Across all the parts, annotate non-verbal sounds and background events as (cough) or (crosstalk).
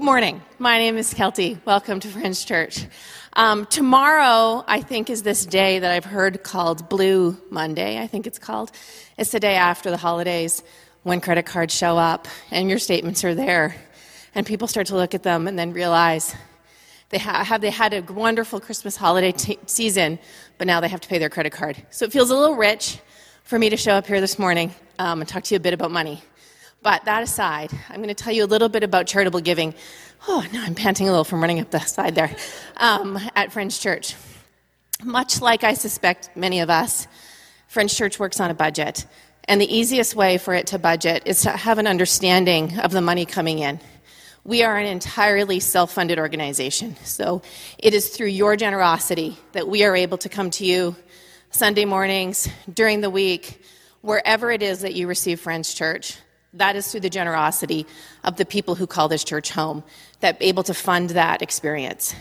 Good morning. My name is Kelty. Welcome to Friends Church. Um, tomorrow, I think, is this day that I've heard called Blue Monday, I think it's called. It's the day after the holidays when credit cards show up and your statements are there. And people start to look at them and then realize they ha- have they had a wonderful Christmas holiday t- season, but now they have to pay their credit card. So it feels a little rich for me to show up here this morning um, and talk to you a bit about money. But that aside, I'm going to tell you a little bit about charitable giving. Oh, now I'm panting a little from running up the side there um, at Friends Church. Much like I suspect many of us, Friends Church works on a budget. And the easiest way for it to budget is to have an understanding of the money coming in. We are an entirely self funded organization. So it is through your generosity that we are able to come to you Sunday mornings, during the week, wherever it is that you receive Friends Church that is through the generosity of the people who call this church home, that able to fund that experience.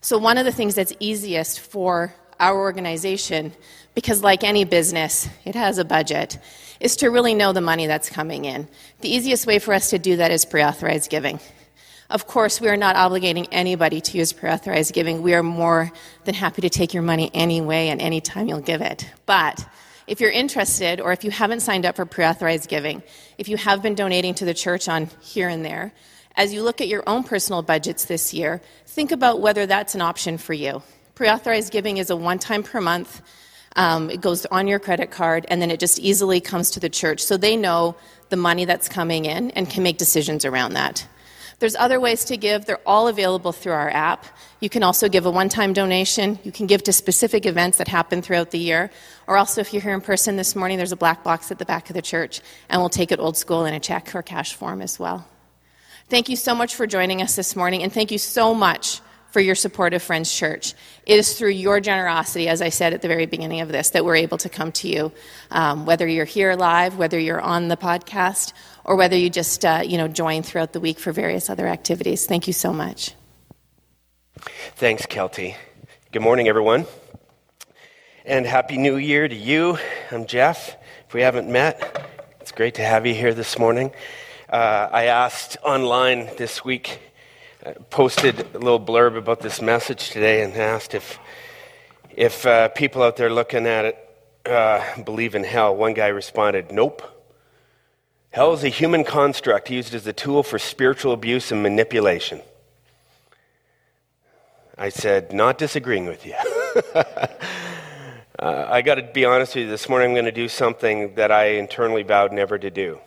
So one of the things that's easiest for our organization, because like any business, it has a budget, is to really know the money that's coming in. The easiest way for us to do that is pre-authorized giving. Of course, we are not obligating anybody to use pre-authorized giving. We are more than happy to take your money anyway and anytime you'll give it. But if you're interested, or if you haven't signed up for pre authorized giving, if you have been donating to the church on here and there, as you look at your own personal budgets this year, think about whether that's an option for you. Pre authorized giving is a one time per month. Um, it goes on your credit card, and then it just easily comes to the church. So they know the money that's coming in and can make decisions around that. There's other ways to give. They're all available through our app. You can also give a one time donation. You can give to specific events that happen throughout the year. Or also, if you're here in person this morning, there's a black box at the back of the church, and we'll take it old school in a check or cash form as well. Thank you so much for joining us this morning, and thank you so much for your support of Friends Church. It is through your generosity, as I said at the very beginning of this, that we're able to come to you, um, whether you're here live, whether you're on the podcast, or whether you just uh, you know join throughout the week for various other activities. Thank you so much. Thanks, Kelty. Good morning, everyone, and happy New Year to you. I'm Jeff. If we haven't met, it's great to have you here this morning. Uh, I asked online this week, uh, posted a little blurb about this message today, and asked if if uh, people out there looking at it uh, believe in hell. One guy responded, "Nope." Hell is a human construct used as a tool for spiritual abuse and manipulation. I said, not disagreeing with you. (laughs) uh, I got to be honest with you, this morning I'm going to do something that I internally vowed never to do.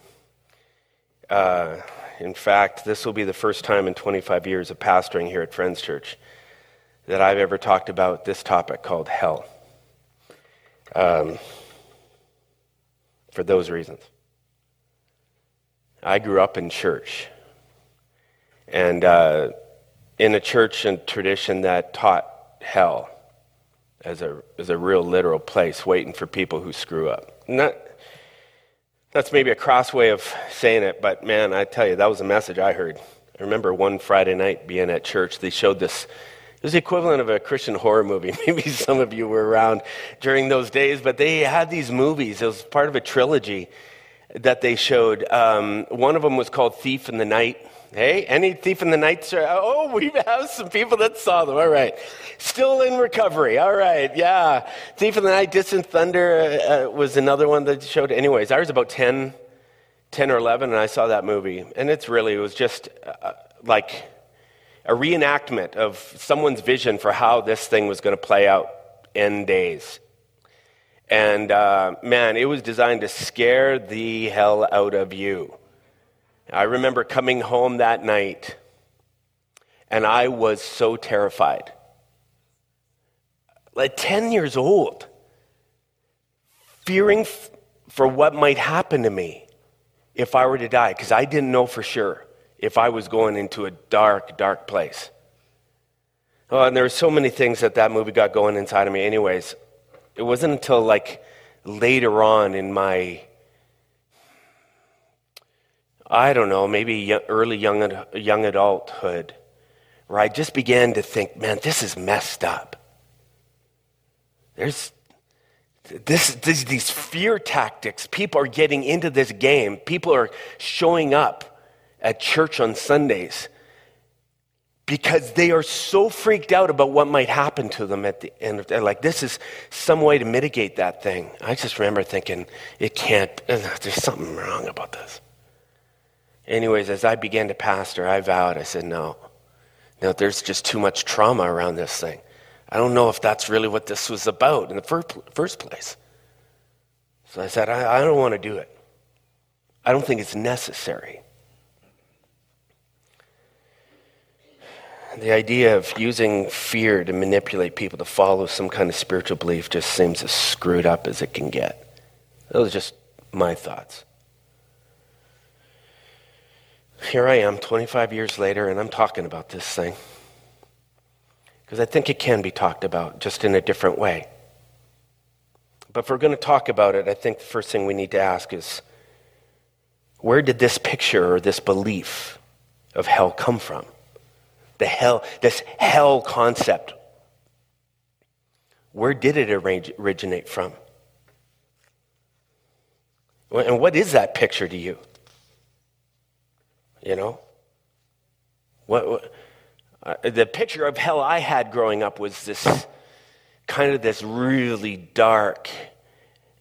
Uh, in fact, this will be the first time in 25 years of pastoring here at Friends Church that I've ever talked about this topic called hell. Um, for those reasons. I grew up in church, and uh, in a church and tradition that taught hell as a, as a real literal place waiting for people who screw up. That, that's maybe a cross way of saying it, but man, I tell you, that was a message I heard. I remember one Friday night being at church, they showed this. It was the equivalent of a Christian horror movie. (laughs) Maybe some of you were around during those days, but they had these movies. It was part of a trilogy that they showed. Um, one of them was called Thief in the Night. Hey, any Thief in the Night? Sir? Oh, we have some people that saw them. All right. Still in recovery. All right. Yeah. Thief in the Night, Distant Thunder uh, uh was another one that showed. Anyways, I was about 10, 10 or 11, and I saw that movie. And it's really, it was just uh, like a reenactment of someone's vision for how this thing was going to play out in days. And uh, man, it was designed to scare the hell out of you. I remember coming home that night, and I was so terrified. Like 10 years old, fearing f- for what might happen to me if I were to die, because I didn't know for sure if I was going into a dark, dark place. Oh, and there were so many things that that movie got going inside of me, anyways. It wasn't until like later on in my, I don't know, maybe early young, young adulthood, where I just began to think, man, this is messed up. There's this, this, these fear tactics. People are getting into this game. People are showing up at church on Sundays because they are so freaked out about what might happen to them at the end of the like this is some way to mitigate that thing. I just remember thinking it can't uh, there's something wrong about this. Anyways as i began to pastor i vowed i said no no there's just too much trauma around this thing. I don't know if that's really what this was about in the first place. So i said i, I don't want to do it. I don't think it's necessary The idea of using fear to manipulate people to follow some kind of spiritual belief just seems as screwed up as it can get. Those are just my thoughts. Here I am, 25 years later, and I'm talking about this thing. Because I think it can be talked about, just in a different way. But if we're going to talk about it, I think the first thing we need to ask is where did this picture or this belief of hell come from? The hell, this hell concept. Where did it originate from? And what is that picture to you? You know? What, what uh, the picture of hell I had growing up was this kind of this really dark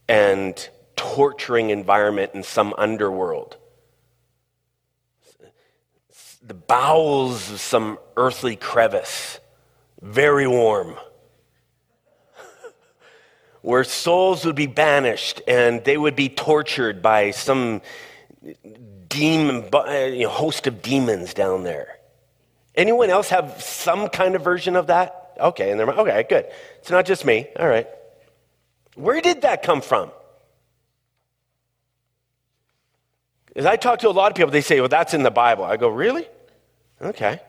and torturing environment in some underworld the bowels of some earthly crevice, very warm, (laughs) where souls would be banished and they would be tortured by some demon, uh, you know, host of demons down there. Anyone else have some kind of version of that? Okay, and they're okay, good. It's not just me. All right. Where did that come from? As I talk to a lot of people, they say, well, that's in the Bible. I go, really? Okay.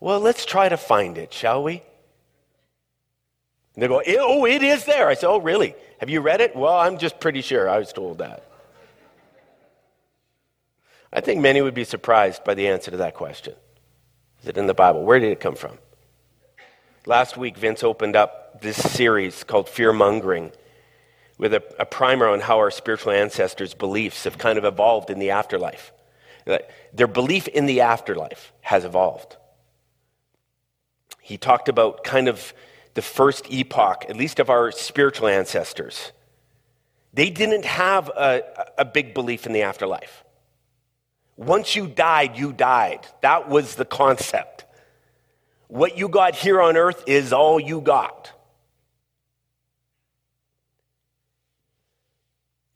Well, let's try to find it, shall we? And they go, oh, it is there. I say, oh, really? Have you read it? Well, I'm just pretty sure I was told that. I think many would be surprised by the answer to that question. Is it in the Bible? Where did it come from? Last week, Vince opened up this series called Fear Mongering with a, a primer on how our spiritual ancestors' beliefs have kind of evolved in the afterlife. Their belief in the afterlife has evolved. He talked about kind of the first epoch, at least of our spiritual ancestors. They didn't have a, a big belief in the afterlife. Once you died, you died. That was the concept. What you got here on earth is all you got.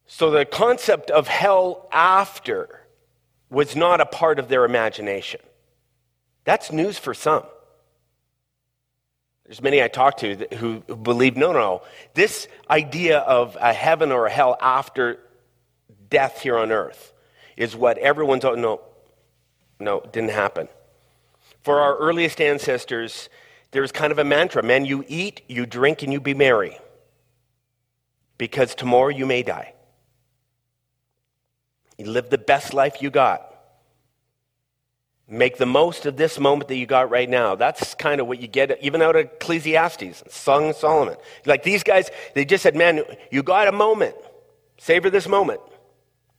So the concept of hell after was not a part of their imagination. That's news for some. There's many I talk to who believe no, no, this idea of a heaven or a hell after death here on earth is what everyone's, oh, no, no, didn't happen. For our earliest ancestors, there's kind of a mantra man, you eat, you drink, and you be merry, because tomorrow you may die. Live the best life you got. Make the most of this moment that you got right now. That's kind of what you get even out of Ecclesiastes, Song of Solomon. Like these guys, they just said, man, you got a moment. Savor this moment.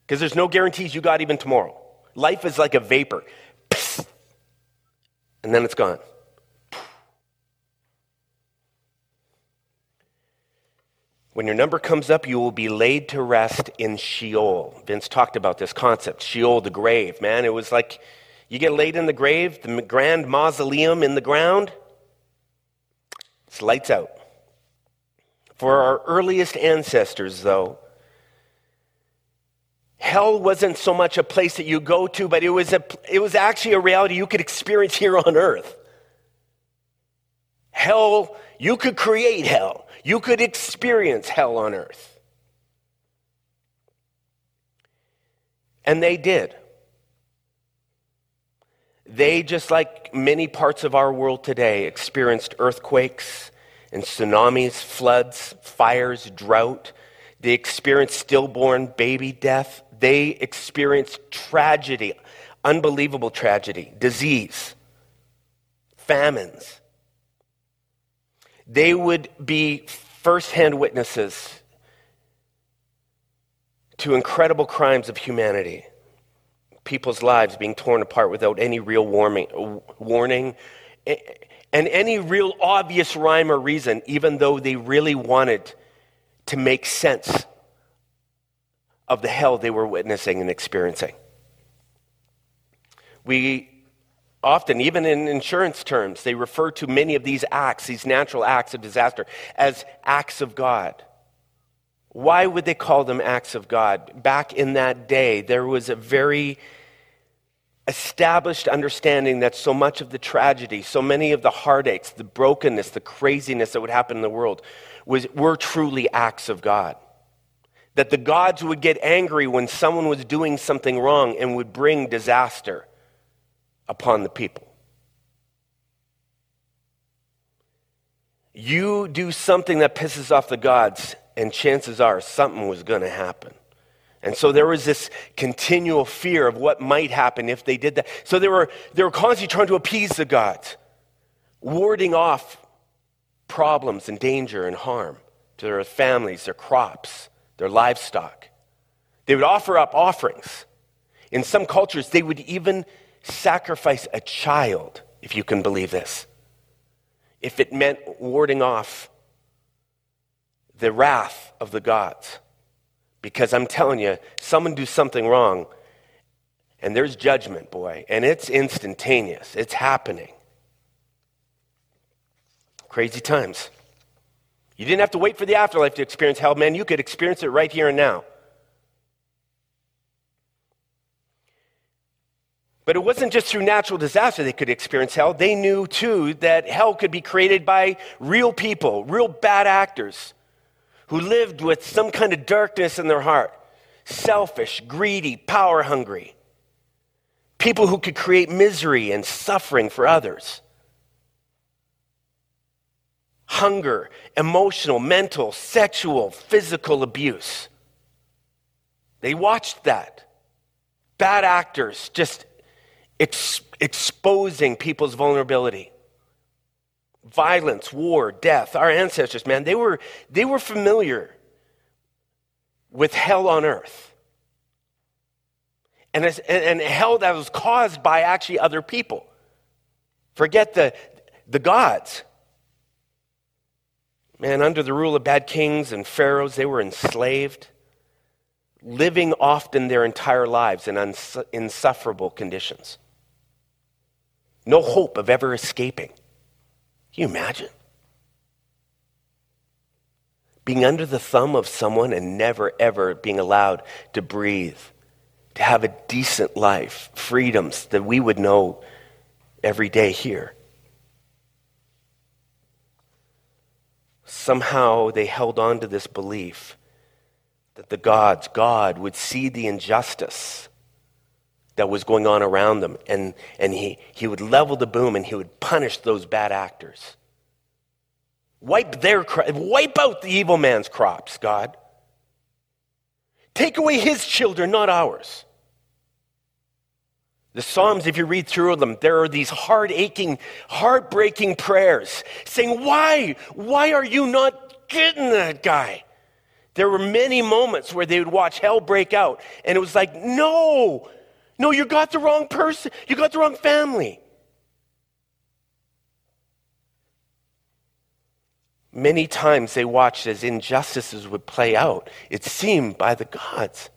Because there's no guarantees you got even tomorrow. Life is like a vapor. And then it's gone. When your number comes up, you will be laid to rest in Sheol. Vince talked about this concept Sheol, the grave. Man, it was like you get laid in the grave, the grand mausoleum in the ground, it's lights out. For our earliest ancestors, though, hell wasn't so much a place that you go to, but it was, a, it was actually a reality you could experience here on earth. Hell, you could create hell. You could experience hell on earth. And they did. They, just like many parts of our world today, experienced earthquakes and tsunamis, floods, fires, drought. They experienced stillborn baby death. They experienced tragedy, unbelievable tragedy, disease, famines they would be firsthand witnesses to incredible crimes of humanity. people's lives being torn apart without any real warning and any real obvious rhyme or reason, even though they really wanted to make sense of the hell they were witnessing and experiencing. We often, even in insurance terms, they refer to many of these acts, these natural acts of disaster, as acts of God. Why would they call them acts of God? Back in that day, there was a very established understanding that so much of the tragedy, so many of the heartaches, the brokenness, the craziness that would happen in the world was, were truly acts of God. That the gods would get angry when someone was doing something wrong and would bring disaster upon the people. You do something that pisses off the gods, and chances are something was going to happen. And so there was this continual fear of what might happen if they did that. So they were, they were constantly trying to appease the gods, warding off problems and danger and harm to their families, their crops, their livestock. They would offer up offerings. In some cultures, they would even sacrifice a child, if you can believe this, if it meant warding off the wrath of the gods. Because I'm telling you, someone do something wrong, and there's judgment, boy, and it's instantaneous. It's happening. Crazy times. You didn't have to wait for the afterlife to experience hell, man. You could experience it right here and now. But it wasn't just through natural disaster they could experience hell. They knew too that hell could be created by real people, real bad actors who lived with some kind of darkness in their heart selfish, greedy, power hungry. People who could create misery and suffering for others. Hunger, emotional, mental, sexual, physical abuse. They watched that. Bad actors just ex- exposing people's vulnerability violence, war, death. Our ancestors, man, they were, they were familiar with hell on earth. And, and hell that was caused by actually other people. Forget the, the gods. Man, under the rule of bad kings and pharaohs, they were enslaved, living often their entire lives in uns- insufferable conditions. No hope of ever escaping. Can you imagine? Being under the thumb of someone and never, ever being allowed to breathe, to have a decent life, freedoms that we would know every day here. Somehow they held on to this belief that the gods, God, would see the injustice that was going on around them. And, and he, he would level the boom and he would punish those bad actors. Wipe, their, wipe out the evil man's crops, God. Take away his children, not ours. The Psalms, if you read through them, there are these heart aching, heartbreaking prayers saying, Why? Why are you not getting that guy? There were many moments where they would watch hell break out, and it was like, No, no, you got the wrong person. You got the wrong family. Many times they watched as injustices would play out. It seemed by the gods.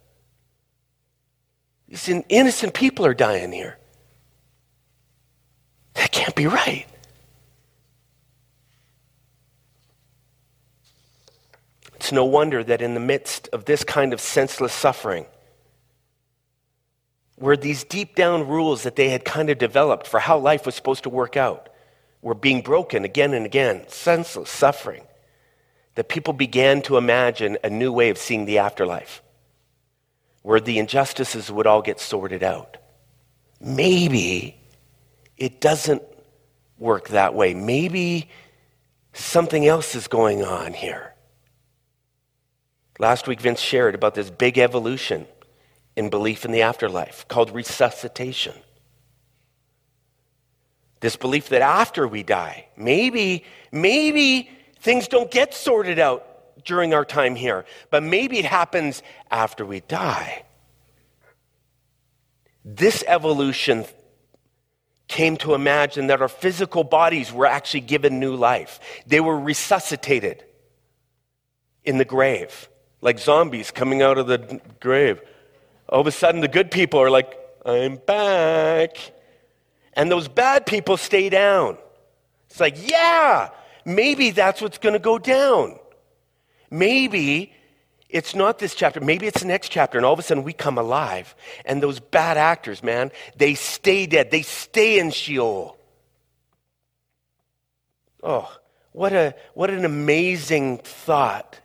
These innocent people are dying here. That can't be right. It's no wonder that in the midst of this kind of senseless suffering, where these deep down rules that they had kind of developed for how life was supposed to work out were being broken again and again, senseless suffering, that people began to imagine a new way of seeing the afterlife, where the injustices would all get sorted out. Maybe it doesn't work that way. Maybe something else is going on here. Last week, Vince shared about this big evolution in belief in the afterlife called resuscitation. This belief that after we die, maybe, maybe things don't get sorted out during our time here, but maybe it happens after we die. This evolution came to imagine that our physical bodies were actually given new life. They were resuscitated in the grave, like zombies coming out of the grave. All of a sudden, the good people are like, I'm back. And those bad people stay down. It's like, yeah, maybe that's what's going to go down. Maybe it's not this chapter. Maybe it's the next chapter, and all of a sudden we come alive. And those bad actors, man, they stay dead. They stay in Sheol. Oh, what, a, what an amazing thought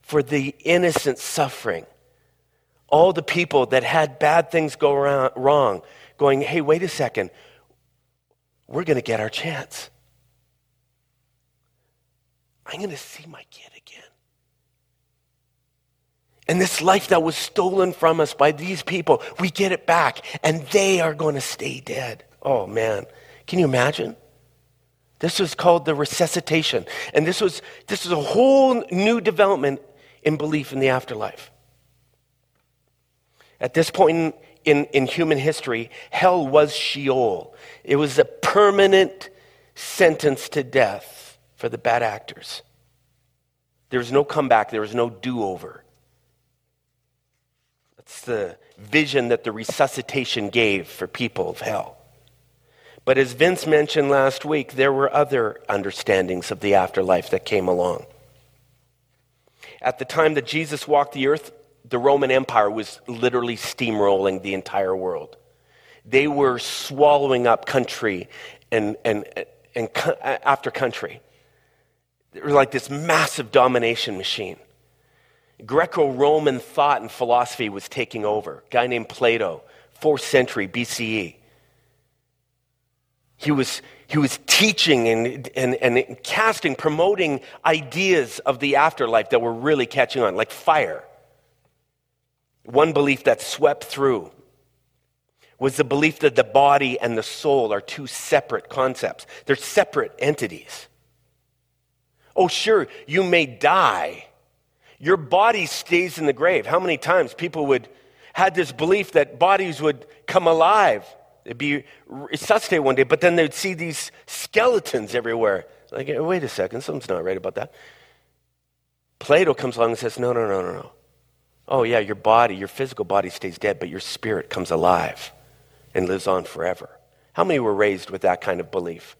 for the innocent suffering. All the people that had bad things go around, wrong, going, hey, wait a second, we're going to get our chance. I'm going to see my kid again. And this life that was stolen from us by these people, we get it back, and they are going to stay dead. Oh, man. Can you imagine? This was called the resuscitation. And this was, this was a whole new development in belief in the afterlife. At this point in, in human history, hell was Sheol. It was a permanent sentence to death for the bad actors. There was no comeback, there was no do over. That's the vision that the resuscitation gave for people of hell. But as Vince mentioned last week, there were other understandings of the afterlife that came along. At the time that Jesus walked the earth, the Roman Empire was literally steamrolling the entire world. They were swallowing up country and, and, and after country. They were like this massive domination machine. Greco Roman thought and philosophy was taking over. A guy named Plato, 4th century BCE. He was, he was teaching and, and, and casting, promoting ideas of the afterlife that were really catching on, like fire. One belief that swept through was the belief that the body and the soul are two separate concepts, they're separate entities. Oh, sure, you may die your body stays in the grave. How many times people would had this belief that bodies would come alive, they'd be resuscitated one day, but then they'd see these skeletons everywhere. Like, wait a second, something's not right about that. Plato comes along and says, no, no, no, no, no. Oh, yeah, your body, your physical body stays dead, but your spirit comes alive and lives on forever. How many were raised with that kind of belief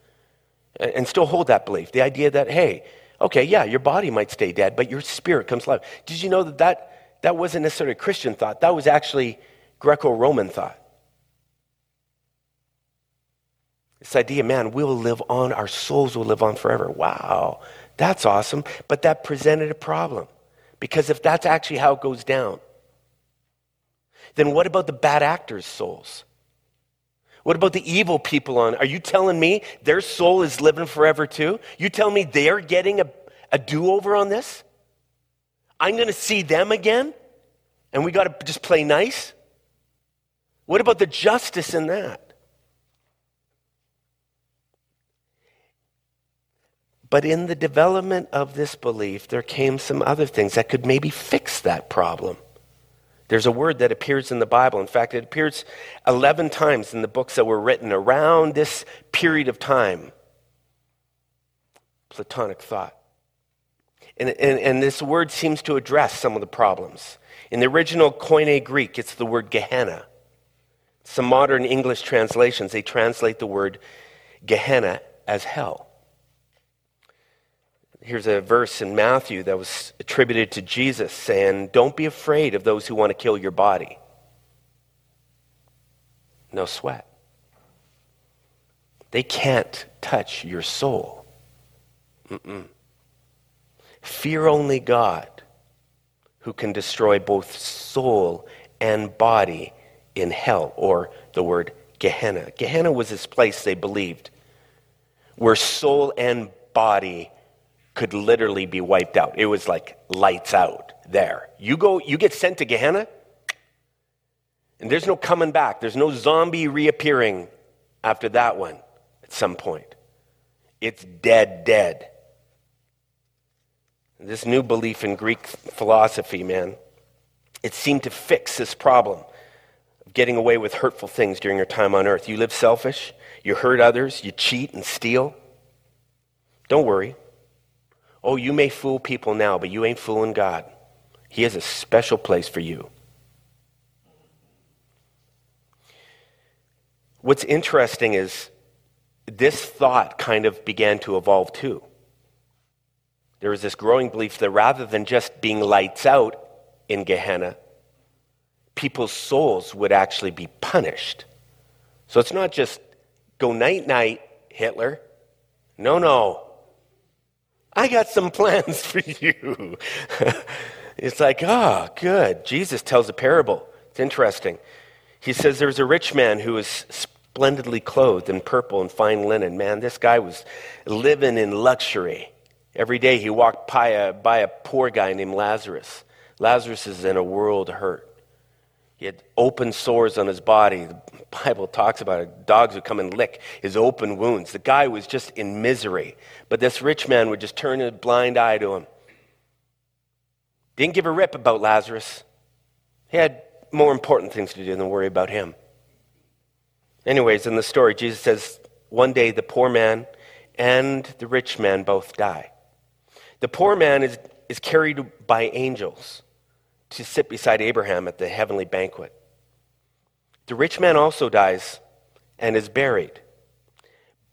and still hold that belief? The idea that, hey, Okay, yeah, your body might stay dead, but your spirit comes alive. Did you know that that, that wasn't necessarily a Christian thought? That was actually Greco Roman thought. This idea, man, we'll live on, our souls will live on forever. Wow, that's awesome. But that presented a problem. Because if that's actually how it goes down, then what about the bad actors' souls? What about the evil people on? Are you telling me their soul is living forever too? You tell me they're getting a, a do over on this? I'm going to see them again? And we got to just play nice? What about the justice in that? But in the development of this belief, there came some other things that could maybe fix that problem. There's a word that appears in the Bible. In fact, it appears 11 times in the books that were written around this period of time. Platonic thought. And, and, and, this word seems to address some of the problems. In the original Koine Greek, it's the word Gehenna. Some modern English translations, they translate the word Gehenna as hell. Here's a verse in Matthew that was attributed to Jesus saying, Don't be afraid of those who want to kill your body. No sweat. They can't touch your soul. Mm-mm. Fear only God, who can destroy both soul and body in hell, or the word Gehenna. Gehenna was this place they believed where soul and body could literally be wiped out. It was like lights out there. You go, you get sent to Gehenna, and there's no coming back. There's no zombie reappearing after that one at some point. It's dead, dead. This new belief in Greek philosophy, man, it seemed to fix this problem of getting away with hurtful things during your time on earth. You live selfish, you hurt others, you cheat and steal. Don't worry. Oh, you may fool people now, but you ain't fooling God. He has a special place for you. What's interesting is this thought kind of began to evolve too. There was this growing belief that rather than just being lights out in Gehenna, people's souls would actually be punished. So it's not just go night night, Hitler. No, no. I got some plans (laughs) for you. it's like, oh, good. Jesus tells a parable. It's interesting. He says there's a rich man who was splendidly clothed in purple and fine linen. Man, this guy was living in luxury. Every day he walked by a, by a poor guy named Lazarus. Lazarus is in a world hurt. He had open sores on his body. Bible talks about it. Dogs would come and lick his open wounds. The guy was just in misery. But this rich man would just turn a blind eye to him. Didn't give a rip about Lazarus. He had more important things to do than worry about him. Anyways, in the story, Jesus says, One day the poor man and the rich man both die. The poor man is, is carried by angels to sit beside Abraham at the heavenly banquet. The rich man also dies and is buried.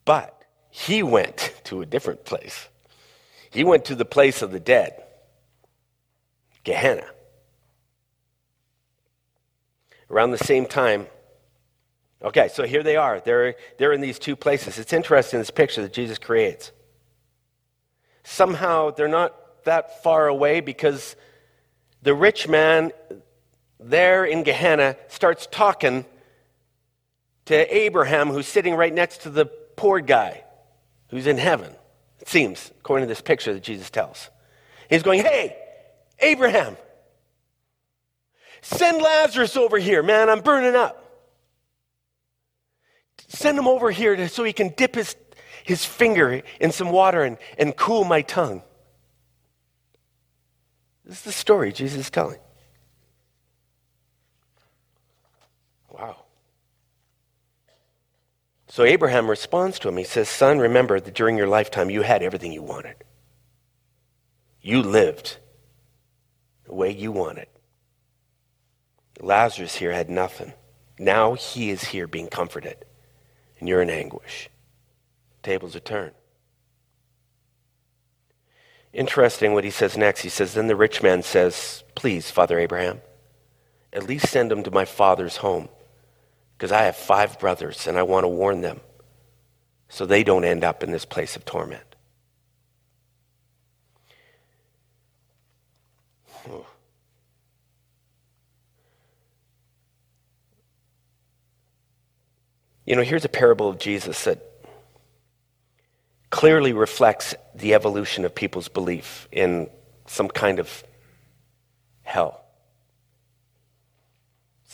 But he went (laughs) to a different place. He went to the place of the dead, Gehenna. Around the same time, okay, so here they are. They're, they're in these two places. It's interesting, this picture that Jesus creates. Somehow they're not that far away because the rich man there in Gehenna starts talking to Abraham, who's sitting right next to the poor guy who's in heaven, it seems, according to this picture that Jesus tells. He's going, Hey, Abraham, send Lazarus over here, man, I'm burning up. Send him over here so he can dip his, his finger in some water and, and cool my tongue. This is the story Jesus is telling. Wow. So Abraham responds to him. He says, Son, remember that during your lifetime you had everything you wanted. You lived the way you wanted. Lazarus here had nothing. Now he is here being comforted, and you're in anguish. Tables are turned. Interesting what he says next. He says, Then the rich man says, Please, Father Abraham, at least send him to my father's home, because I have five brothers and I want to warn them so they don't end up in this place of torment. (sighs) You know, here's a parable of Jesus that clearly reflects the evolution of people's belief in some kind of hell,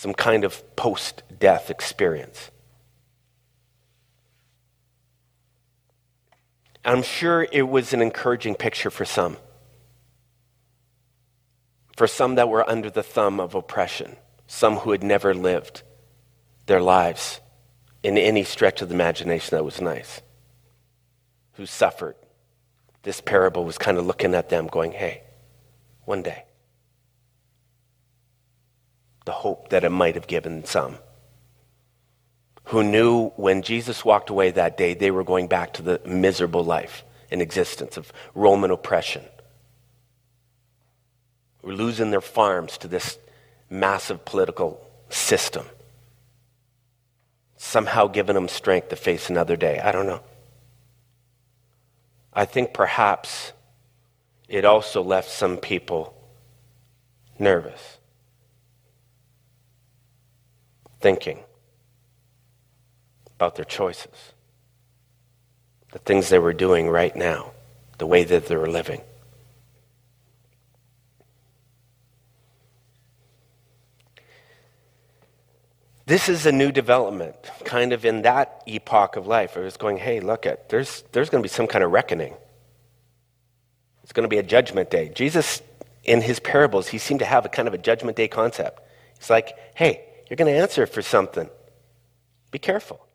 some kind of post death experience. I'm sure it was an encouraging picture for some. For some that were under the thumb of oppression, some who had never lived their lives in any stretch of the imagination that was nice who suffered, this parable was kind of looking at them, going, hey, one day. The hope that it might have given some who knew when Jesus walked away that day, they were going back to the miserable life and existence of Roman oppression. We're losing their farms to this massive political system. Somehow giving them strength to face another day. I don't know. I think perhaps it also left some people nervous, thinking about their choices, the things they were doing right now, the way that they were living. this is a new development, kind of in that epoch of life. It was going, hey, look at there's there's going to be some kind of reckoning. It's going to be a judgment day. Jesus, in his parables, he seemed to have a kind of a judgment day concept. It's like, hey, You're going to answer for something. Be careful.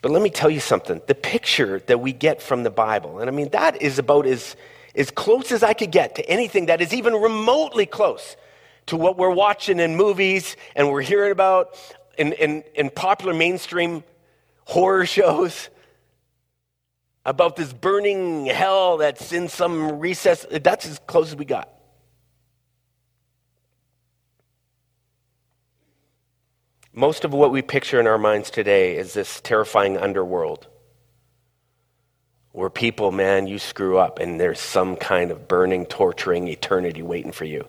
But let me tell you something the picture that we get from the Bible, and I mean, that is about as, as close as I could get to anything that is even remotely close to what we're watching in movies and we're hearing about in, in, in popular mainstream horror (laughs) shows about this burning hell that's in some recess. That's as close as we got. Most of what we picture in our minds today is this terrifying underworld where people, man, you screw up and there's some kind of burning, torturing eternity waiting for you.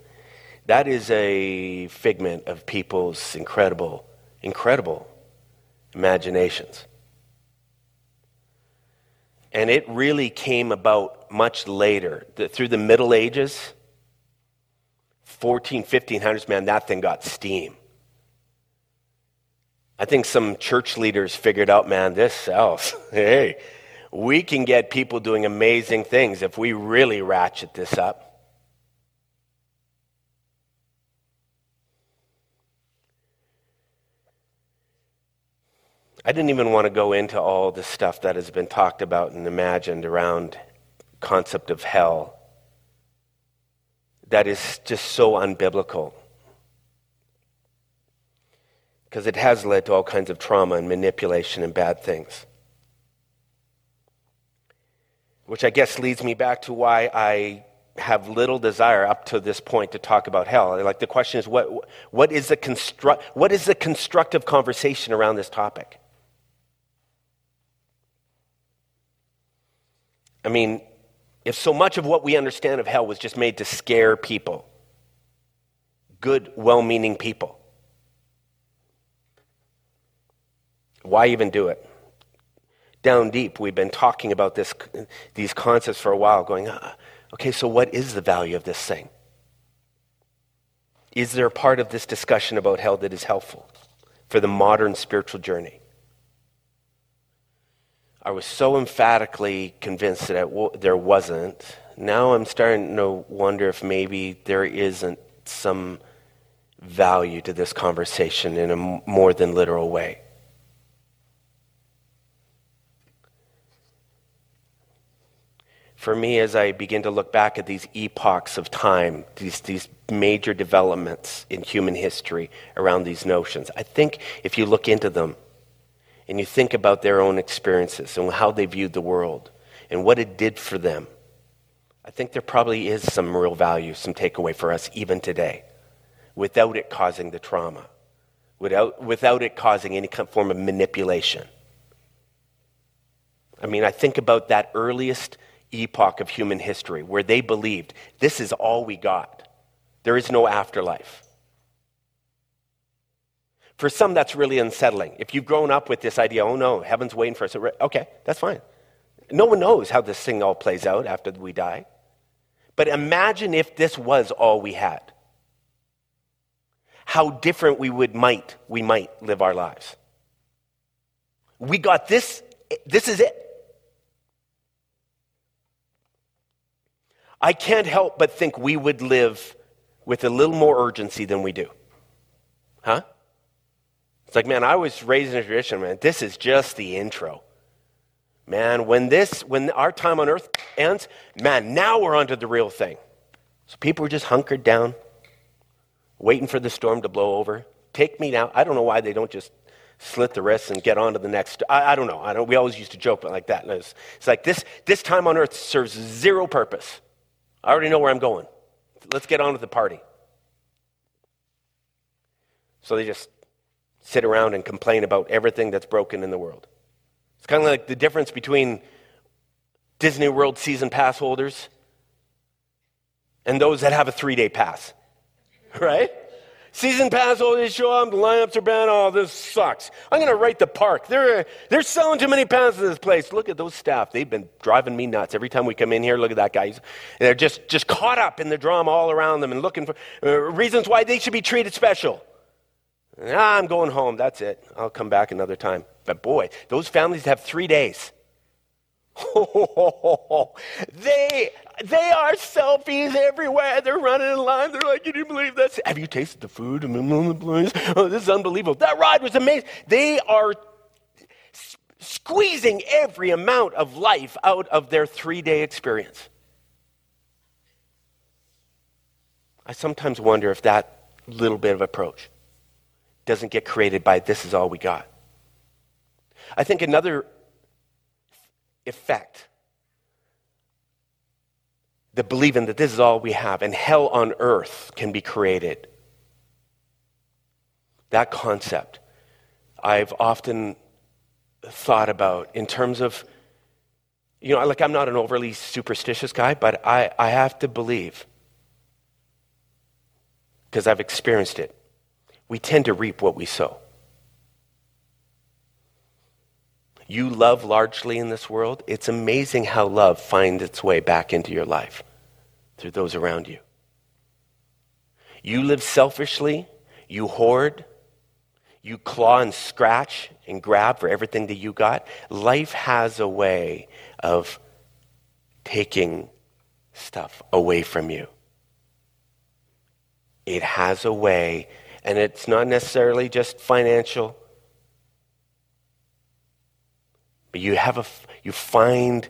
That is a figment of people's incredible, incredible imaginations. And it really came about much later. The, through the Middle Ages, 14, 1500s, man, that thing got steam. I think some church leaders figured out, man, this sells. (laughs) hey, we can get people doing amazing things if we really ratchet this up. I didn't even want to go into all the stuff that has been talked about and imagined around concept of hell that is just so unbiblical because it has led to all kinds of trauma and manipulation and bad things. Which I guess leads me back to why I have little desire up to this point to talk about hell. Like the question is, what, what, is, the constru- what is the constructive conversation around this topic? I mean, if so much of what we understand of hell was just made to scare people, good, well meaning people, why even do it? Down deep, we've been talking about this, these concepts for a while, going, ah, okay, so what is the value of this thing? Is there a part of this discussion about hell that is helpful for the modern spiritual journey? I was so emphatically convinced that w- there wasn't. Now I'm starting to wonder if maybe there isn't some value to this conversation in a m- more than literal way. For me, as I begin to look back at these epochs of time, these, these major developments in human history around these notions, I think if you look into them, and you think about their own experiences and how they viewed the world and what it did for them, I think there probably is some real value, some takeaway for us even today, without it causing the trauma, without, without it causing any form of manipulation. I mean, I think about that earliest epoch of human history where they believed this is all we got, there is no afterlife. For some, that's really unsettling. If you've grown up with this idea, oh no, heaven's waiting for us, okay, that's fine. No one knows how this thing all plays out after we die. But imagine if this was all we had. How different we would might we might live our lives. We got this this is it. I can't help but think we would live with a little more urgency than we do. Huh? It's like, man, I was raised in a tradition, man. This is just the intro. Man, when this, when our time on earth ends, man, now we're onto the real thing. So people are just hunkered down, waiting for the storm to blow over. Take me now. I don't know why they don't just slit the wrists and get on to the next. I, I don't know. I don't, we always used to joke like that. It's, it's like this, this time on earth serves zero purpose. I already know where I'm going. Let's get on with the party. So they just sit around and complain about everything that's broken in the world. It's kind of like the difference between Disney World season pass holders and those that have a three day pass, (laughs) right? Season pass holders show up, the lineups are bad. Oh, this sucks. I'm going to write the park. They're, they're selling too many passes to this place. Look at those staff. They've been driving me nuts. Every time we come in here, look at that guy. They're just, just caught up in the drama all around them and looking for uh, reasons why they should be treated special. Ah, I'm going home. That's it. I'll come back another time. But boy, those families have three days. (laughs) they they are selfies everywhere. They're running in line. They're like, "Can you believe this? Have you tasted the food? Oh, this is unbelievable. That ride was amazing." They are squeezing every amount of life out of their three day experience. I sometimes wonder if that little bit of approach doesn't get created by this is all we got. I think another effect the believing that this is all we have and hell on earth can be created. That concept I've often thought about in terms of, you know, like I'm not an overly superstitious guy, but I, I have to believe because I've experienced it. We tend to reap what we sow. You love largely in this world. It's amazing how love finds its way back into your life through those around you. You live selfishly, you hoard, you claw and scratch and grab for everything that you got. Life has a way of taking stuff away from you. It has a way, and it's not necessarily just financial. But you have a, you find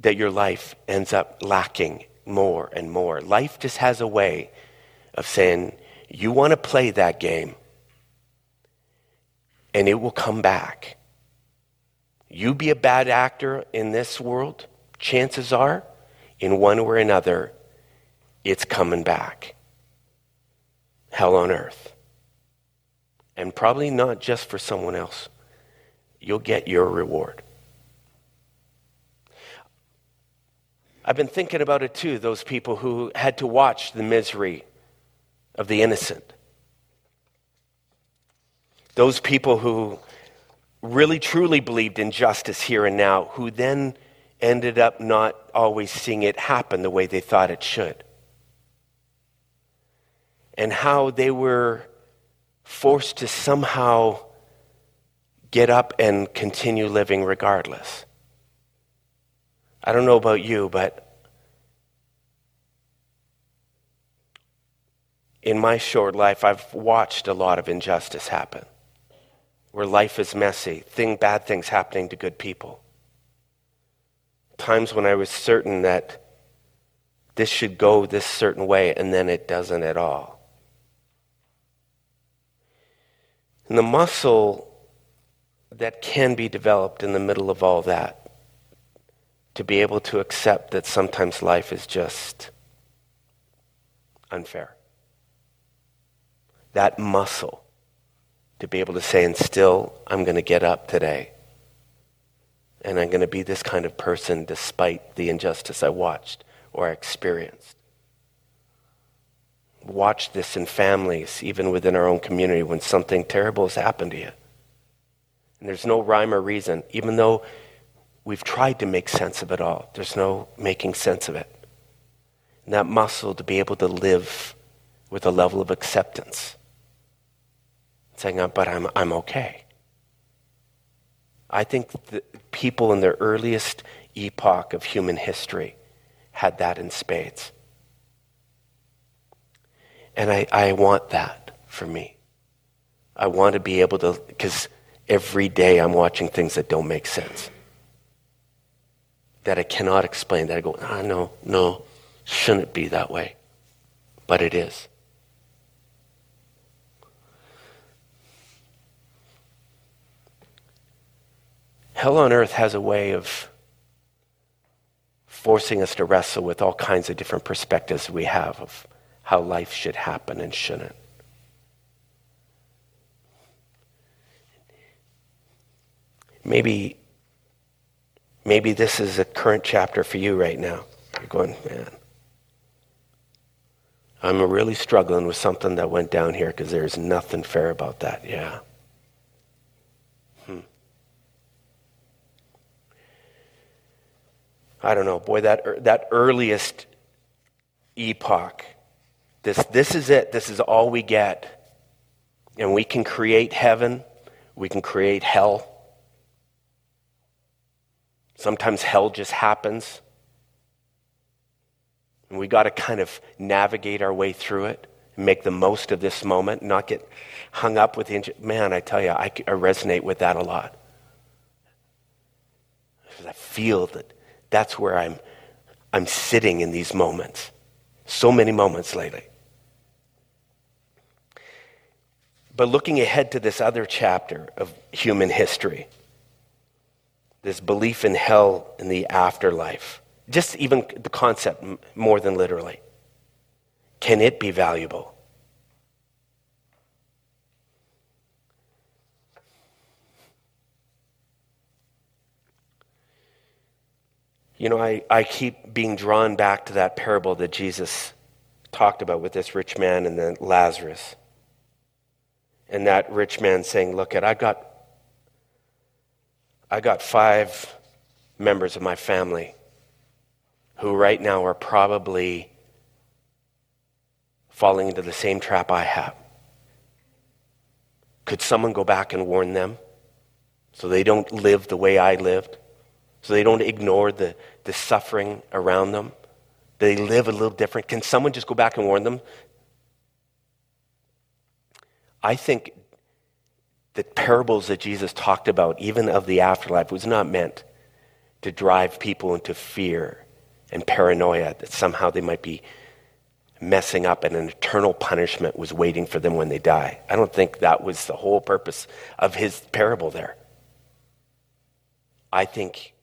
that your life ends up lacking more and more. Life just has a way of saying, you want to play that game and it will come back. You be a bad actor in this world, chances are, in one way or another, it's coming back. Hell on earth. And probably not just for someone else. You'll get your reward. I've been thinking about it too, those people who had to watch the misery of the innocent. Those people who really truly believed in justice here and now, who then ended up not always seeing it happen the way they thought it should. And how they were forced to somehow get up and continue living regardless. I don't know about you, but in my short life, I've watched a lot of injustice happen where life is messy, thing, bad things happening to good people. Times when I was certain that this should go this certain way, and then it doesn't at all. And the muscle that can be developed in the middle of all that to be able to accept that sometimes life is just unfair. That muscle to be able to say, and still, I'm going to get up today. And I'm going to be this kind of person despite the injustice I watched or I experienced. Watch this in families, even within our own community, when something terrible has happened to you. And there's no rhyme or reason, even though we've tried to make sense of it all. There's no making sense of it. And that muscle to be able to live with a level of acceptance saying, but I'm, I'm okay. I think the people in the earliest epoch of human history had that in spades. And I, I want that for me. I want to be able to, because every day I'm watching things that don't make sense. That I cannot explain. That I go, ah, no, no, shouldn't be that way. But it is. Hell on earth has a way of forcing us to wrestle with all kinds of different perspectives we have of how life should happen and shouldn't. Maybe, maybe this is a current chapter for you right now. You're going, man, I'm really struggling with something that went down here because there's nothing fair about that. Yeah. Hmm. I don't know, boy, that, that earliest epoch, this, this is it. This is all we get. And we can create heaven, we can create hell. Sometimes hell just happens. And we got to kind of navigate our way through it and make the most of this moment, not get hung up with the. Man, I tell you, I, I resonate with that a lot. Because I feel that that's where I'm, I'm sitting in these moments. So many moments lately. But looking ahead to this other chapter of human history, this belief in hell and the afterlife, just even the concept more than literally, can it be valuable? You know, I, I keep being drawn back to that parable that Jesus talked about with this rich man and then Lazarus. And that rich man saying, Look at I got I got five members of my family who right now are probably falling into the same trap I have. Could someone go back and warn them so they don't live the way I lived? So they don't ignore the, the suffering around them? They live a little different. Can someone just go back and warn them? I think the parables that Jesus talked about, even of the afterlife, was not meant to drive people into fear and paranoia that somehow they might be messing up and an eternal punishment was waiting for them when they die. I don't think that was the whole purpose of his parable there. I think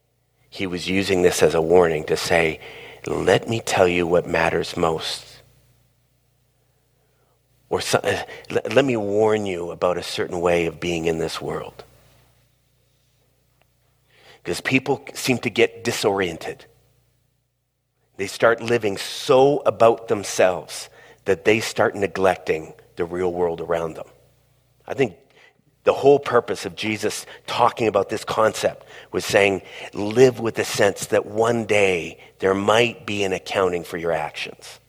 he was using this as a warning to say, let me tell you what matters most. Or so, uh, let me warn you about a certain way of being in this world. Because people seem to get disoriented. They start living so about themselves that they start neglecting the real world around them. I think the whole purpose of Jesus talking about this concept was saying, live with the sense that one day there might be an accounting for your actions.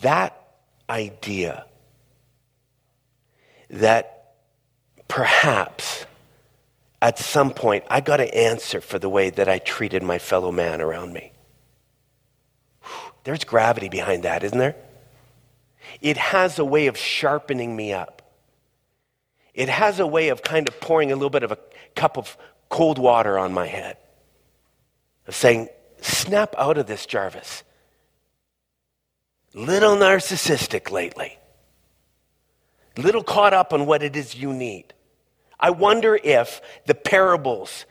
That idea that perhaps at some point I got to answer for the way that I treated my fellow man around me. (sighs) There's gravity behind that, isn't there? It has a way of sharpening me up. It has a way of kind of pouring a little bit of a cup of cold water on my head, of saying, snap out of this, Jarvis. Little narcissistic lately. Little caught up on what it is you need. I wonder if the parables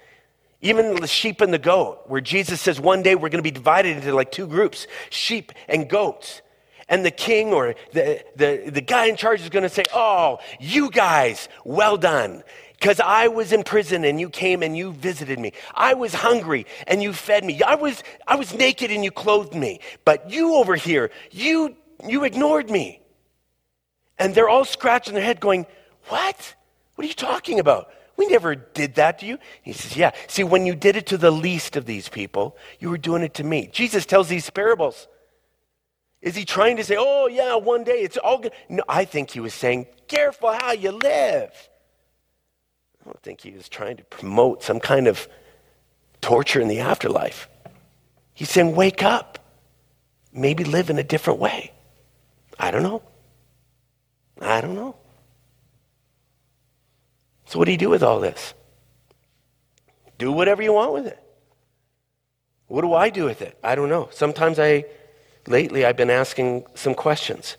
even the sheep and the goat, where Jesus says one day we're going to be divided into like two groups sheep and goats. And the king or the, the, the guy in charge is going to say, Oh, you guys, well done. Because I was in prison and you came and you visited me. I was hungry and you fed me. I was, I was naked and you clothed me. But you over here, you, you ignored me. And they're all scratching their head going, What? What are you talking about? We never did that to you. He says, Yeah. See, when you did it to the least of these people, you were doing it to me. Jesus tells these parables. Is he trying to say, Oh, yeah, one day it's all good? No, I think he was saying, Careful how you live. I don't think he was trying to promote some kind of torture in the afterlife. He's saying, Wake up. Maybe live in a different way. I don't know. I don't know. So, what do you do with all this? Do whatever you want with it. What do I do with it? I don't know. Sometimes I, lately, I've been asking some questions.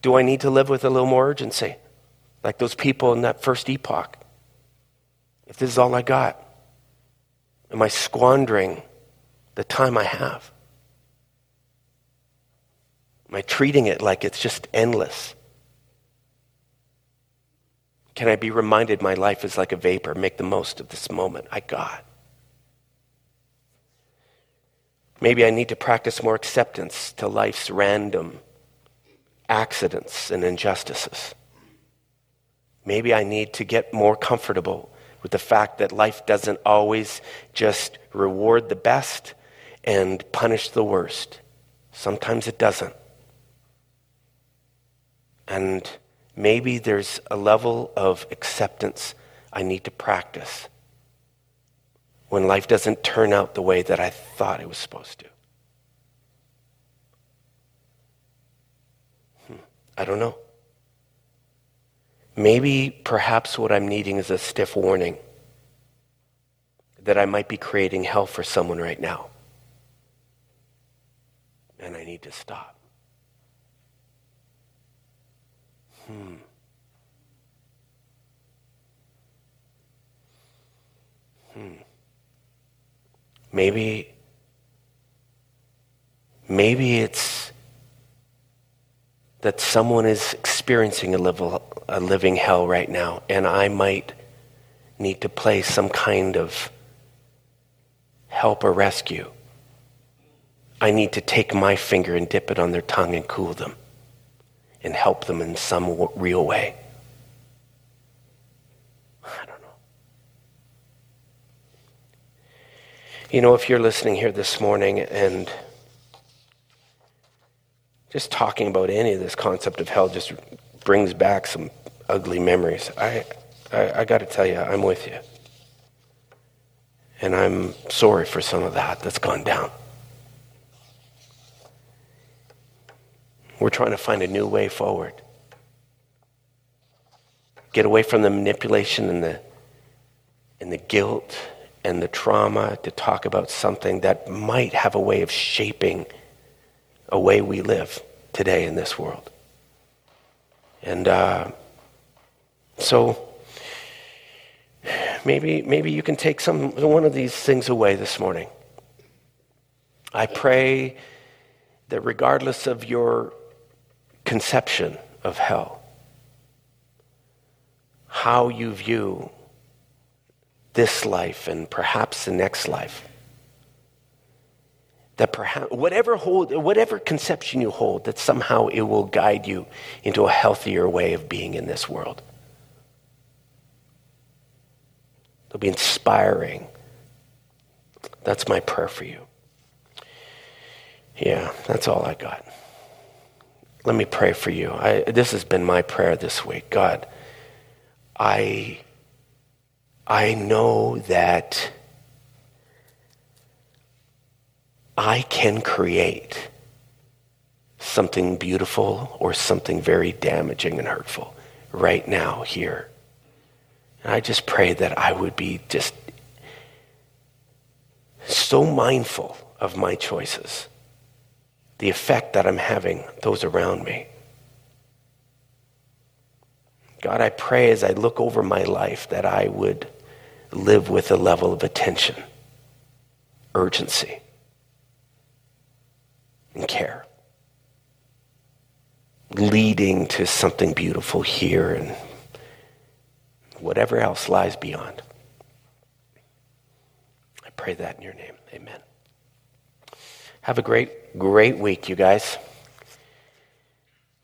Do I need to live with a little more urgency? Like those people in that first epoch? If this is all I got, am I squandering the time I have? Am I treating it like it's just endless? Can I be reminded my life is like a vapor? Make the most of this moment I got. Maybe I need to practice more acceptance to life's random accidents and injustices. Maybe I need to get more comfortable with the fact that life doesn't always just reward the best and punish the worst. Sometimes it doesn't. And maybe there's a level of acceptance I need to practice when life doesn't turn out the way that I thought it was supposed to. Hmm. I don't know. Maybe, perhaps, what I'm needing is a stiff warning that I might be creating hell for someone right now. And I need to stop. Hmm. Hmm. Maybe, maybe it's that someone is experiencing a, level, a living hell right now, and I might need to play some kind of help or rescue. I need to take my finger and dip it on their tongue and cool them and help them in some real way. I don't know. You know, if you're listening here this morning and just talking about any of this concept of hell just brings back some ugly memories, I, I, I got to tell you, I'm with you. And I'm sorry for some of that that's gone down. We're trying to find a new way forward. Get away from the manipulation and the, and the guilt and the trauma to talk about something that might have a way of shaping a way we live today in this world. And uh, so maybe, maybe you can take some, one of these things away this morning. I pray that regardless of your conception of hell, how you view this life and perhaps the next life. That perhaps whatever hold, whatever conception you hold, that somehow it will guide you into a healthier way of being in this world. It'll be inspiring. That's my prayer for you. Yeah, that's all I got. Let me pray for you. I, this has been my prayer this week. God, I, I know that I can create something beautiful or something very damaging and hurtful right now, here. And I just pray that I would be just so mindful of my choices the effect that I'm having those around me. God, I pray as I look over my life that I would live with a level of attention, urgency, and care, leading to something beautiful here and whatever else lies beyond. I pray that in your name. Amen. Have a great, great week, you guys.